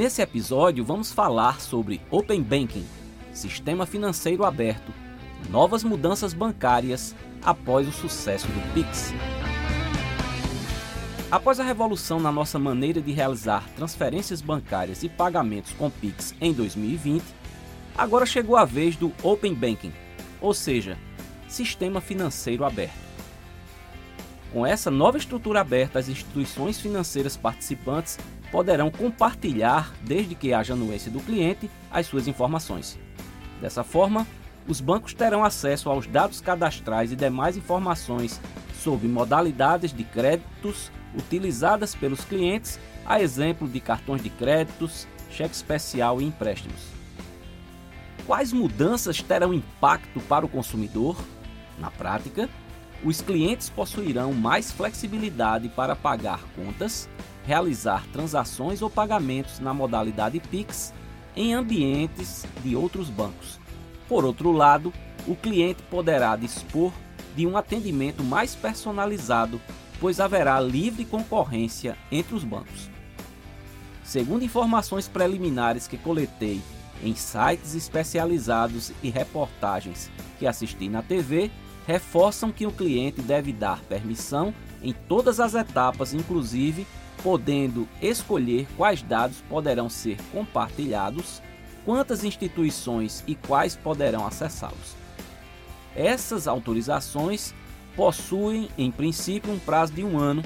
Nesse episódio, vamos falar sobre Open Banking, sistema financeiro aberto, novas mudanças bancárias após o sucesso do Pix. Após a revolução na nossa maneira de realizar transferências bancárias e pagamentos com Pix em 2020, agora chegou a vez do Open Banking, ou seja, sistema financeiro aberto. Com essa nova estrutura aberta, as instituições financeiras participantes poderão compartilhar, desde que haja anuência do cliente, as suas informações. Dessa forma, os bancos terão acesso aos dados cadastrais e demais informações sobre modalidades de créditos utilizadas pelos clientes, a exemplo de cartões de créditos, cheque especial e empréstimos. Quais mudanças terão impacto para o consumidor? Na prática, os clientes possuirão mais flexibilidade para pagar contas, realizar transações ou pagamentos na modalidade Pix em ambientes de outros bancos. Por outro lado, o cliente poderá dispor de um atendimento mais personalizado, pois haverá livre concorrência entre os bancos. Segundo informações preliminares que coletei em sites especializados e reportagens que assisti na TV, reforçam que o cliente deve dar permissão em todas as etapas, inclusive podendo escolher quais dados poderão ser compartilhados, quantas instituições e quais poderão acessá-los. Essas autorizações possuem, em princípio, um prazo de um ano,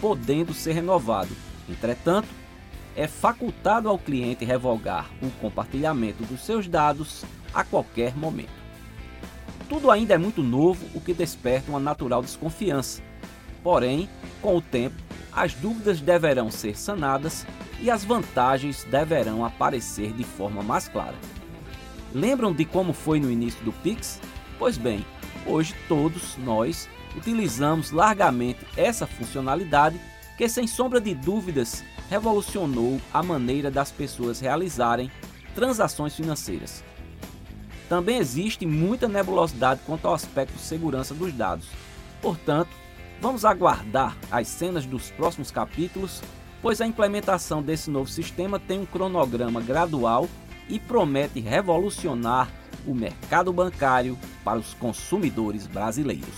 podendo ser renovado. Entretanto, é facultado ao cliente revogar o compartilhamento dos seus dados a qualquer momento. Tudo ainda é muito novo, o que desperta uma natural desconfiança. Porém, com o tempo, as dúvidas deverão ser sanadas e as vantagens deverão aparecer de forma mais clara. Lembram de como foi no início do Pix? Pois bem, hoje todos nós utilizamos largamente essa funcionalidade que, sem sombra de dúvidas, revolucionou a maneira das pessoas realizarem transações financeiras. Também existe muita nebulosidade quanto ao aspecto de segurança dos dados. Portanto, vamos aguardar as cenas dos próximos capítulos, pois a implementação desse novo sistema tem um cronograma gradual e promete revolucionar o mercado bancário para os consumidores brasileiros.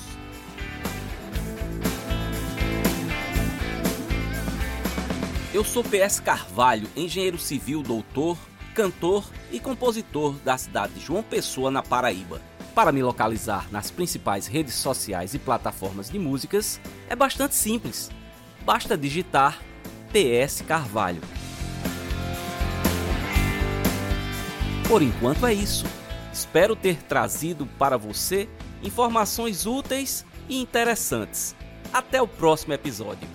Eu sou PS Carvalho, engenheiro civil, doutor, cantor e compositor da cidade de João Pessoa, na Paraíba. Para me localizar nas principais redes sociais e plataformas de músicas é bastante simples. Basta digitar PS Carvalho. Por enquanto é isso. Espero ter trazido para você informações úteis e interessantes. Até o próximo episódio.